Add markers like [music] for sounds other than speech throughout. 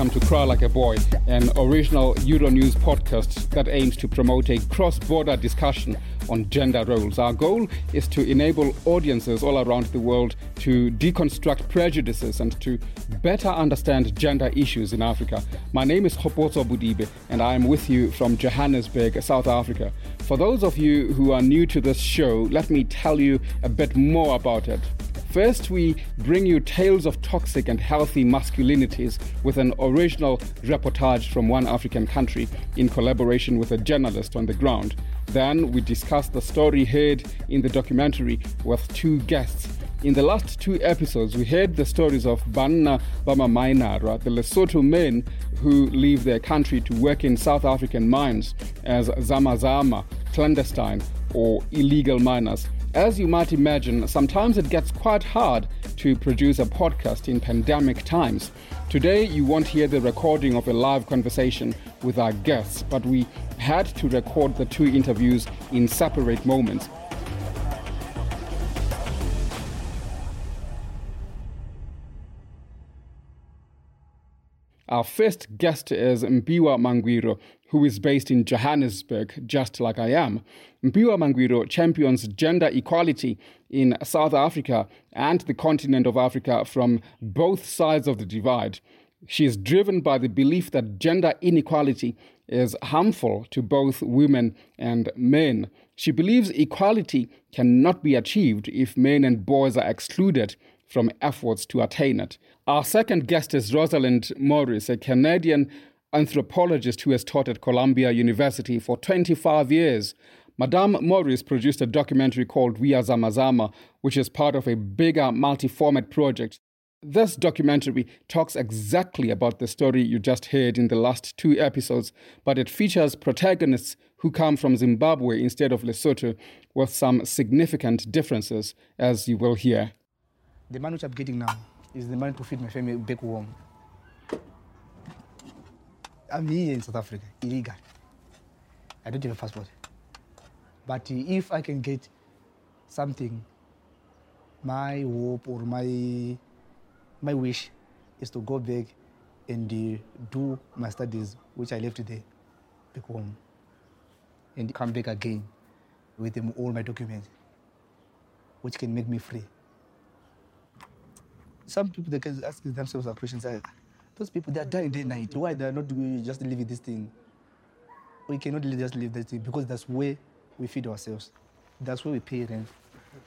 Welcome to Cry Like a Boy, an original Euronews podcast that aims to promote a cross border discussion on gender roles. Our goal is to enable audiences all around the world to deconstruct prejudices and to better understand gender issues in Africa. My name is Khopotso Bodibe, and I am with you from Johannesburg, South Africa. For those of you who are new to this show, let me tell you a bit more about it. First, we bring you tales of toxic and healthy masculinities with an original reportage from one African country in collaboration with a journalist on the ground. Then, we discuss the story heard in the documentary with two guests. In the last two episodes, we heard the stories of Banna Bama Mainara, the Lesotho men who leave their country to work in South African mines as Zamazama, clandestine, or illegal miners. As you might imagine, sometimes it gets quite hard to produce a podcast in pandemic times. Today, you won't hear the recording of a live conversation with our guests, but we had to record the two interviews in separate moments. Our first guest is Mpiwa Mangwiro, who is based in Johannesburg, just like I am. Mpiwa Mangwiro champions gender equality in South Africa and the continent of Africa from both sides of the divide. She is driven by the belief that gender inequality is harmful to both women and men. She believes equality cannot be achieved if men and boys are excluded from efforts to attain it. Our second guest is Rosalind Morris, a Canadian anthropologist who has taught at Columbia University for 25 years. Madame Morris produced a documentary called We Are Zamazama, which is part of a bigger multi format project. This documentary talks exactly about the story you just heard in the last two episodes, but it features protagonists who come from Zimbabwe instead of Lesotho, with some significant differences, as you will hear. The money which I'm getting now is the money to feed my family back home. I'm here in South Africa, illegal. I don't have a passport. But if I can get something, my hope or my my wish is to go back and uh, do my studies, which I left there, back home, and come back again with um, all my documents, which can make me free some people they can ask themselves a question like those people they are dying day and night. Why they are not just leaving this thing? We cannot just leave this thing because that's where we feed ourselves. That's where we pay rent.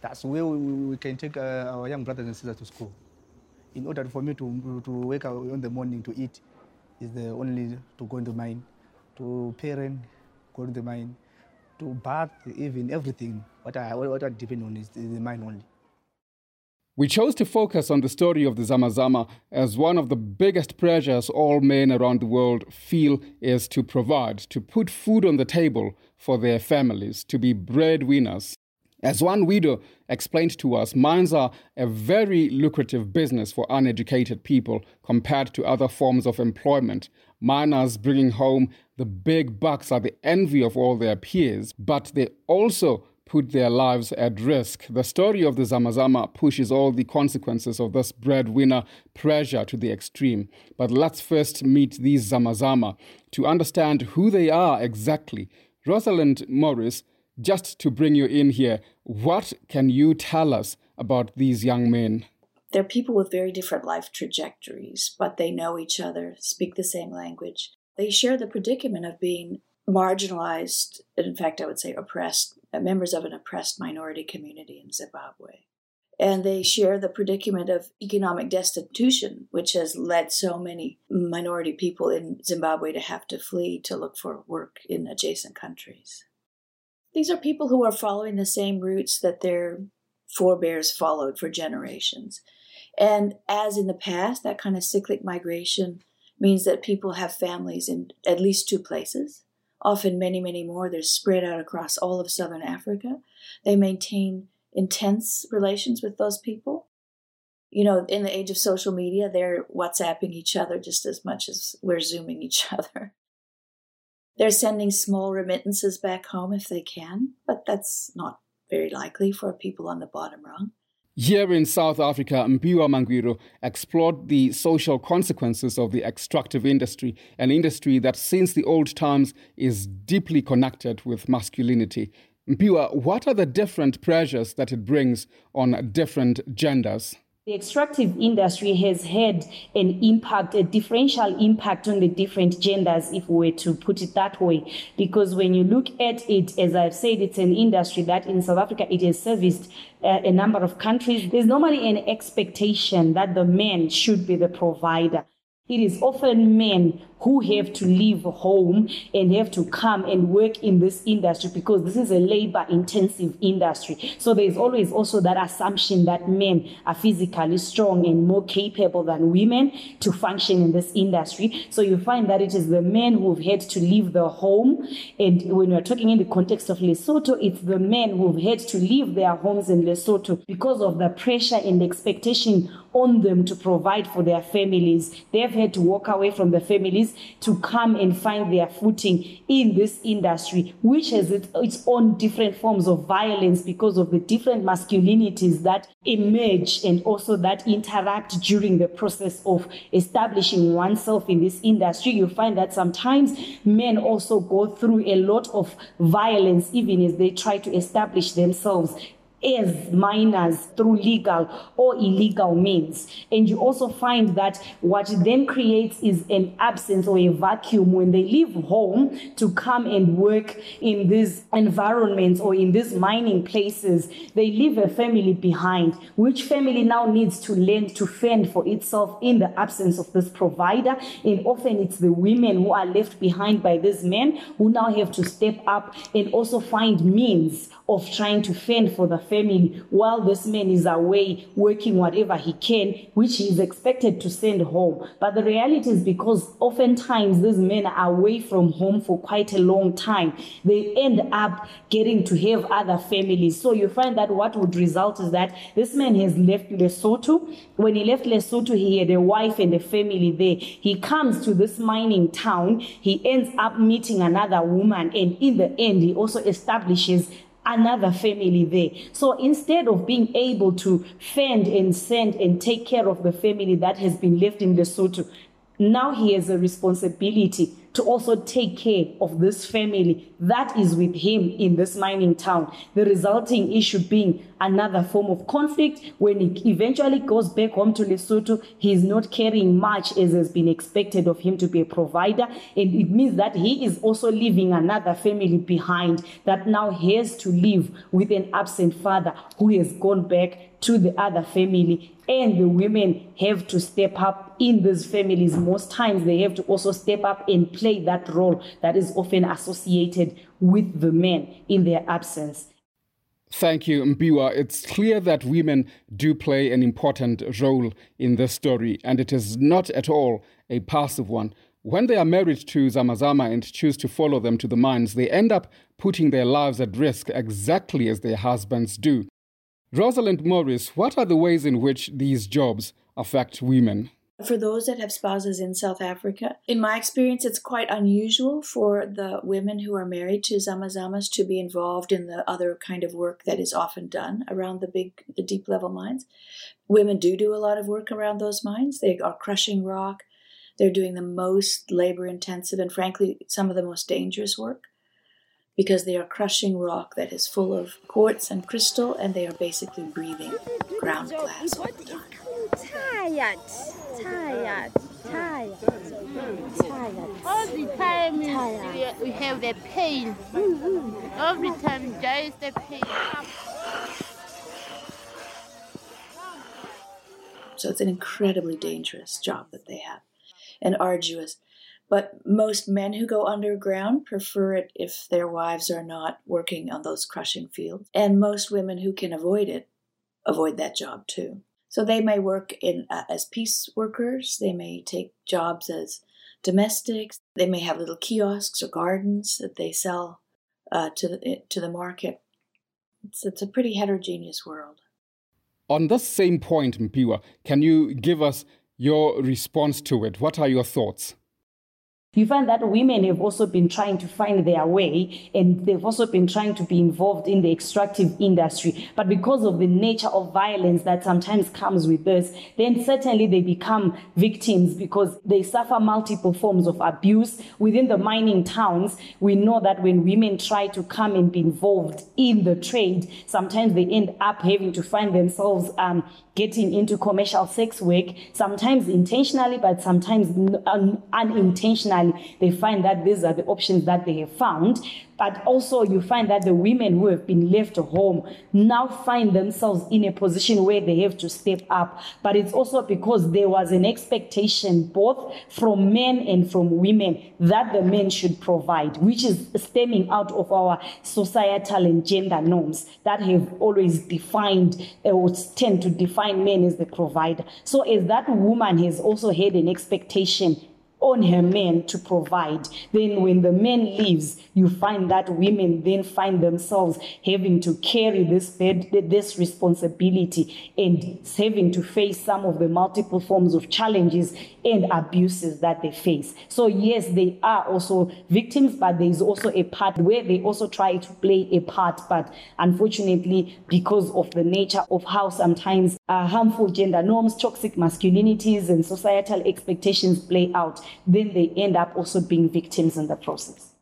That's where we, we can take uh, our young brothers and sisters to school. In order for me to, to wake up in the morning to eat is the only to go in the mine to pay rent go to the mine to bath even everything. What i what i depend on is the mine only We chose to focus on the story of the Zamazama as one of the biggest pressures all men around the world feel is to provide, to put food on the table for their families, to be breadwinners. As one widow explained to us, mines are a very lucrative business for uneducated people compared to other forms of employment. Miners bringing home the big bucks are the envy of all their peers, but they also put their lives at risk. The story of the Zamazama pushes all the consequences of this breadwinner pressure to the extreme. But let's first meet these Zamazama to understand who they are exactly. Rosalind Morris, just to bring you in here, what can you tell us about these young men? They're people with very different life trajectories, but they know each other, speak the same language. They share the predicament of being marginalized, in fact, I would say oppressed, Uh, members of an oppressed minority community in Zimbabwe. And they share the predicament of economic destitution, which has led so many minority people in Zimbabwe to have to flee to look for work in adjacent countries. These are people who are following the same routes that their forebears followed for generations. And as in the past, that kind of cyclic migration means that people have families in at least two places, often many, many more. They're spread out across all of southern Africa. They maintain intense relations with those people. You know, in the age of social media, they're WhatsApping each other just as much as we're Zooming each [laughs] other. They're sending small remittances back home if they can, but that's not very likely for people on the bottom rung. Here in South Africa, Mpiwa Mangwiro explored the social consequences of the extractive industry, an industry that since the old times is deeply connected with masculinity. Mpiwa, what are the different pressures that it brings on different genders? The extractive industry has had an impact, a differential impact on the different genders, if we were to put it that way. Because when you look at it, as I've said, it's an industry that in South Africa it has serviced uh, a number of countries. There's normally an expectation that the man should be the provider. It is often men who have to leave home and have to come and work in this industry because this is a labor intensive industry. So there's always also that assumption that men are physically strong and more capable than women to function in this industry. So you find that it is the men who've had to leave the home. And when we're talking in the context of Lesotho, it's the men who've had to leave their homes in Lesotho because of the pressure and expectation on them to provide for their families. They've had to walk away from the families to come and find their footing in this industry, which has its own different forms of violence because of the different masculinities that emerge and also that interact during the process of establishing oneself in this industry. You find that sometimes men also go through a lot of violence even as they try to establish themselves as miners through legal or illegal means. And you also find that what then creates is an absence or a vacuum when they leave home to come and work in these environments or in these mining places. They leave a family behind, which family now needs to learn to fend for itself in the absence of this provider. And often it's the women who are left behind by these men who now have to step up and also find means of trying to fend for the family while this man is away working whatever he can, which he is expected to send home. But the reality is because oftentimes these men are away from home for quite a long time, they end up getting to have other families. So you find that what would result is that this man has left Lesotho. When he left Lesotho, he had a wife and a family there. He comes to this mining town, he ends up meeting another woman, and in the end, he also establishes another family there. So instead of being able to fend and send and take care of the family that has been left in Lesotho, now he has a responsibility to also take care of this family that is with him in this mining town. The resulting issue being another form of conflict. When he eventually goes back home to Lesotho, he is not carrying much as has been expected of him to be a provider. And it means that he is also leaving another family behind that now has to live with an absent father who has gone back to the other family and the women have to step up in these families most times they have to also step up and play that role that is often associated with the men in their absence Thank you, Mpiwa. It's clear that women do play an important role in this story, and it is not at all a passive one. When they are married to Zamazama and choose to follow them to the mines, they end up putting their lives at risk exactly as their husbands do. Rosalind Morris, what are the ways in which these jobs affect women? For those that have spouses in South Africa, in my experience, it's quite unusual for the women who are married to Zamazamas to be involved in the other kind of work that is often done around the big, the deep level mines. Women do do a lot of work around those mines. They are crushing rock. They're doing the most labor intensive and, frankly, some of the most dangerous work because they are crushing rock that is full of quartz and crystal, and they are basically breathing ground glass all the time. tired, tired, tired, tired. All the time tired. we have the pain. Mm-hmm. Every time there is the pain. So it's an incredibly dangerous job that they have and arduous. But most men who go underground prefer it if their wives are not working on those crushing fields. And most women who can avoid it avoid that job too. So they may work in uh, as piece workers, they may take jobs as domestics, they may have little kiosks or gardens that they sell uh, to the to the market. It's, it's a pretty heterogeneous world. On this same point, Mpiwa, can you give us your response to it? What are your thoughts? You find that women have also been trying to find their way and they've also been trying to be involved in the extractive industry. But because of the nature of violence that sometimes comes with this, then certainly they become victims because they suffer multiple forms of abuse. Within the mining towns, we know that when women try to come and be involved in the trade, sometimes they end up having to find themselves um, getting into commercial sex work, sometimes intentionally, but sometimes un- unintentionally. They find that these are the options that they have found. But also, you find that the women who have been left home now find themselves in a position where they have to step up. But it's also because there was an expectation both from men and from women that the men should provide, which is stemming out of our societal and gender norms that have always defined uh, or tend to define men as the provider. So, as that woman has also had an expectation on her men to provide. Then when the man leaves, you find that women then find themselves having to carry this bed, this responsibility and having to face some of the multiple forms of challenges and abuses that they face. So yes, they are also victims, but there is also a part where they also try to play a part. But unfortunately, because of the nature of how sometimes uh, harmful gender norms, toxic masculinities, and societal expectations play out, then they end up also being victims in the process.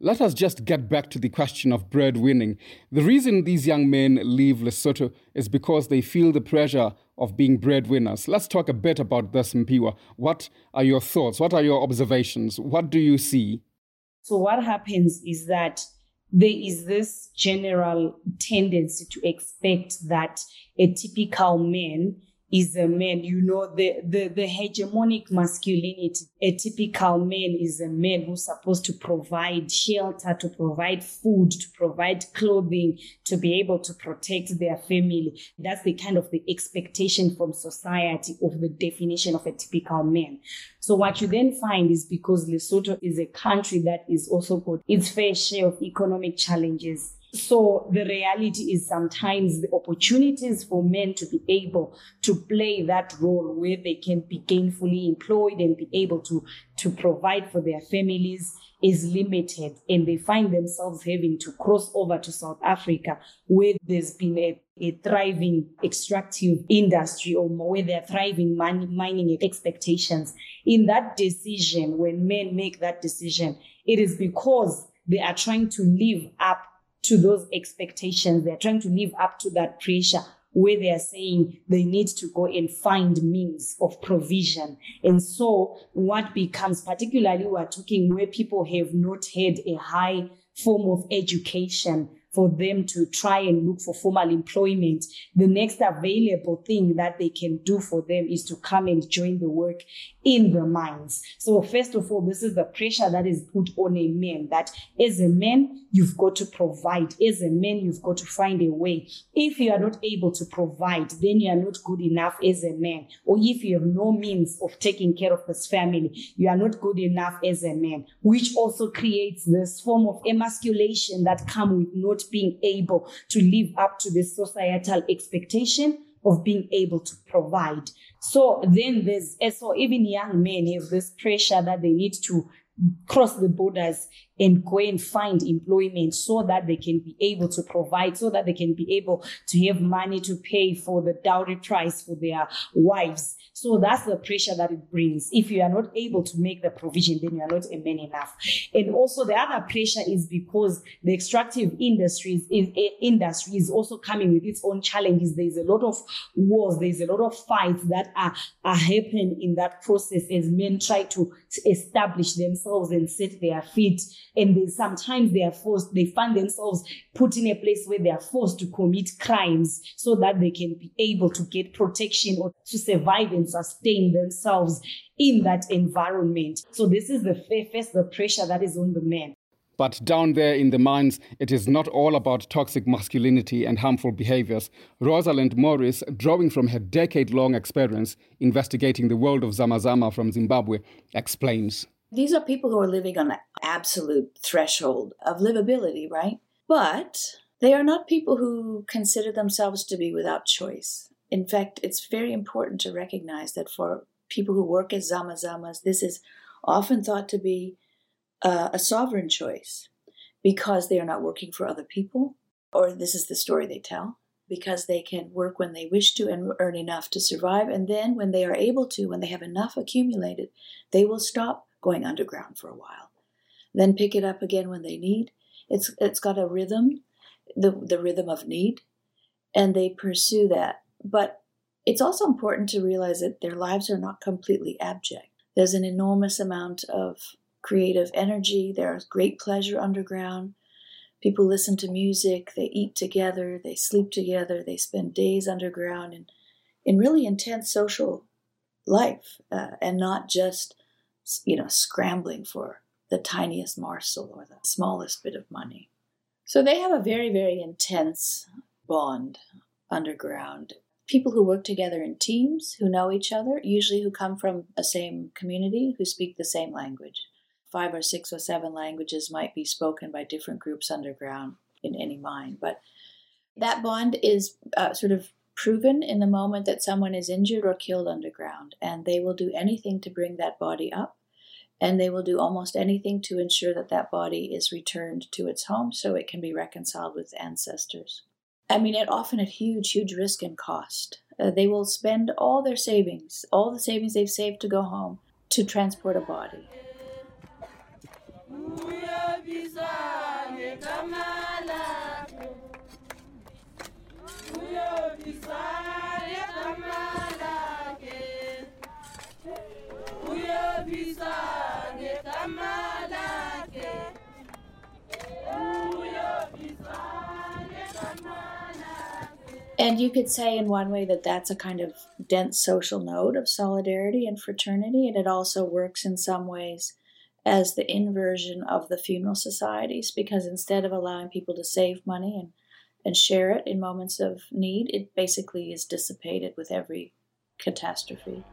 Let us just get back to the question of breadwinning. The reason these young men leave Lesotho is because they feel the pressure of being breadwinners. Let's talk a bit about this, Mpiwa. What are your thoughts? What are your observations? What do you see? So, what happens is that there is this general tendency to expect that a typical man is a man, you know, the, the, the hegemonic masculinity. A typical man is a man who's supposed to provide shelter, to provide food, to provide clothing, to be able to protect their family. That's the kind of the expectation from society of the definition of a typical man. So what you then find is because Lesotho is a country that is also got its fair share of economic challenges so the reality is sometimes the opportunities for men to be able to play that role where they can be gainfully employed and be able to, to provide for their families is limited and they find themselves having to cross over to South Africa where there's been a, a thriving extractive industry or where they're thriving mining, mining expectations. In that decision, when men make that decision, it is because they are trying to live up to those expectations. They're trying to live up to that pressure where they are saying they need to go and find means of provision. And so what becomes, particularly we're talking where people have not had a high form of education, for them to try and look for formal employment, the next available thing that they can do for them is to come and join the work in the mines. So first of all, this is the pressure that is put on a man that as a man, you've got to provide. As a man, you've got to find a way. If you are not able to provide, then you are not good enough as a man. Or if you have no means of taking care of this family, you are not good enough as a man, which also creates this form of emasculation that come with not being able to live up to the societal expectation of being able to provide. So then there's so even young men have this pressure that they need to cross the borders and go and find employment so that they can be able to provide, so that they can be able to have money to pay for the dowry price for their wives. So that's the pressure that it brings. If you are not able to make the provision, then you are not a man enough. And also the other pressure is because the extractive industries is, industry is also coming with its own challenges. There's a lot of wars, there's a lot of fights that are, are happening in that process as men try to establish themselves and set their feet. And they, sometimes they are forced, they find themselves put in a place where they are forced to commit crimes so that they can be able to get protection or to survive and sustain themselves in that environment. So this is the first the pressure that is on the men. But down there in the mines, it is not all about toxic masculinity and harmful behaviors. Rosalind Morris, drawing from her decade long experience investigating the world of Zamazama from Zimbabwe, explains. These are people who are living on an absolute threshold of livability, right? But they are not people who consider themselves to be without choice. In fact, it's very important to recognize that for people who work as zamazamas, this is often thought to be uh, a sovereign choice because they are not working for other people, or this is the story they tell, because they can work when they wish to and earn enough to survive. And then, when they are able to, when they have enough accumulated, they will stop going underground for a while, then pick it up again when they need. It's it's got a rhythm, the the rhythm of need, and they pursue that. But it's also important to realize that their lives are not completely abject. There's an enormous amount of creative energy. There's great pleasure underground. People listen to music, they eat together, they sleep together, they spend days underground in, in really intense social life uh, and not just, you know, scrambling for the tiniest morsel or the smallest bit of money. So they have a very, very intense bond underground. People who work together in teams, who know each other, usually who come from a same community, who speak the same language five or six or seven languages might be spoken by different groups underground in any mine. But that bond is uh, sort of proven in the moment that someone is injured or killed underground, and they will do anything to bring that body up. And they will do almost anything to ensure that that body is returned to its home so it can be reconciled with ancestors. I mean, it often at huge, huge risk and cost. Uh, they will spend all their savings, all the savings they've saved to go home, to transport a body. And you could say, in one way, that that's a kind of dense social node of solidarity and fraternity. And it also works in some ways as the inversion of the funeral societies because instead of allowing people to save money and, and share it in moments of need, it basically is dissipated with every catastrophe.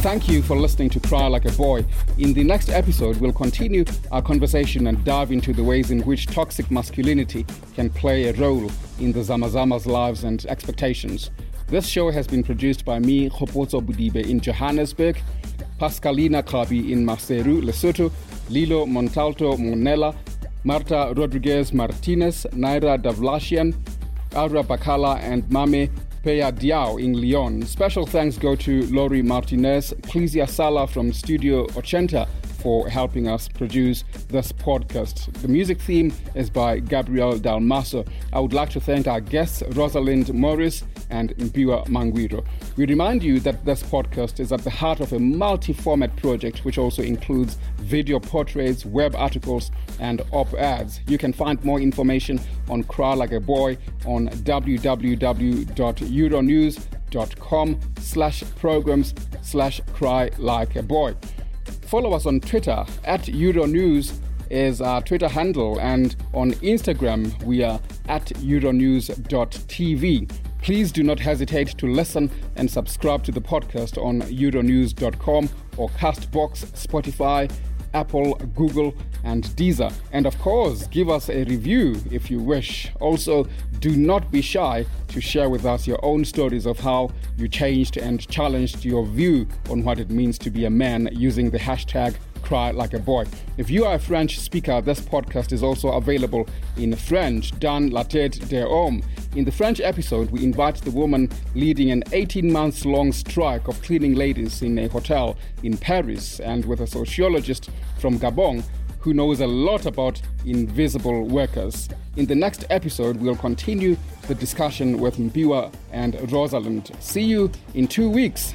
Thank you for listening to Cry Like a Boy. In the next episode, we'll continue our conversation and dive into the ways in which toxic masculinity can play a role in the Zamazama's lives and expectations. This show has been produced by me, Khopotso Bodibe, in Johannesburg, Pascalina Kabi in Maseru, Lesotho, Lillo Montalto Monella, Marta Rodriguez Martinez, Naira Davlashyan, Aura Bakala, and Mame Peya Diao in Lyon. Special thanks go to Lori Martinez, Clisia Sala from Studio Ochenta for helping us produce this podcast. The music theme is by Gabriel Dalmaso. I would like to thank our guests, Rosalind Morris and Mpiwa Mangwiro. We remind you that this podcast is at the heart of a multi format project which also includes video portraits, web articles, and op eds. You can find more information on Cry Like a Boy on www.euronews.com slash programs slash cry like a boy. Follow us on Twitter at Euronews is our Twitter handle, and on Instagram we are at euronews.tv. Please do not hesitate to listen and subscribe to the podcast on euronews.com or Castbox, Spotify, Apple, Google, and Deezer. And of course, give us a review if you wish. Also, do not be shy to share with us your own stories of how you changed and challenged your view on what it means to be a man using the hashtag cry like a boy. If you are a French speaker, this podcast is also available in French, dans la tête des hommes. In the French episode, we invite the woman leading an 18 months long strike of cleaning ladies in a hotel in Paris and with a sociologist from Gabon who knows a lot about invisible workers. In the next episode, we'll continue the discussion with Mpiwa and Rosalind. See you in two weeks.